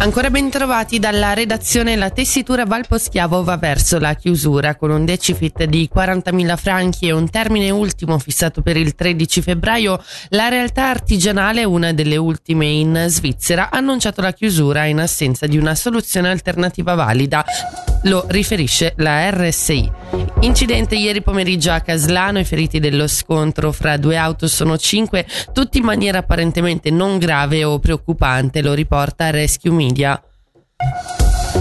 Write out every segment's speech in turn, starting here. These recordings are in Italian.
Ancora ben trovati dalla redazione la tessitura Valposchiavo va verso la chiusura con un decifit di 40.000 franchi e un termine ultimo fissato per il 13 febbraio. La realtà artigianale, una delle ultime in Svizzera, ha annunciato la chiusura in assenza di una soluzione alternativa valida. Lo riferisce la RSI. Incidente ieri pomeriggio a Caslano, i feriti dello scontro fra due auto sono cinque, tutti in maniera apparentemente non grave o preoccupante, lo riporta Rescue Media.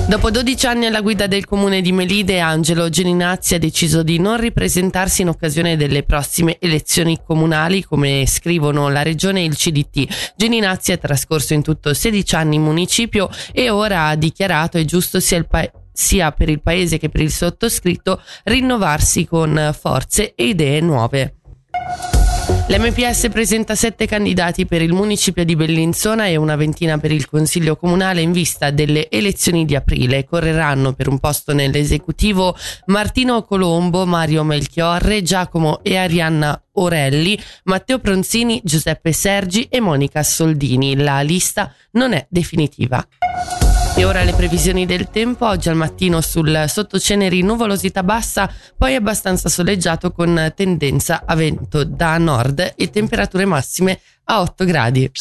Dopo 12 anni alla guida del comune di Melide, Angelo Geninazzi ha deciso di non ripresentarsi in occasione delle prossime elezioni comunali, come scrivono la regione e il CDT. Geninazzi ha trascorso in tutto 16 anni in municipio e ora ha dichiarato è giusto sia il paese sia per il paese che per il sottoscritto rinnovarsi con forze e idee nuove. L'MPS presenta sette candidati per il municipio di Bellinzona e una ventina per il consiglio comunale in vista delle elezioni di aprile. Correranno per un posto nell'esecutivo Martino Colombo, Mario Melchiorre, Giacomo e Arianna Orelli, Matteo Pronzini, Giuseppe Sergi e Monica Soldini. La lista non è definitiva. E ora le previsioni del tempo, oggi al mattino sul sottoceneri nuvolosità bassa, poi abbastanza soleggiato con tendenza a vento da nord e temperature massime a 8 gradi.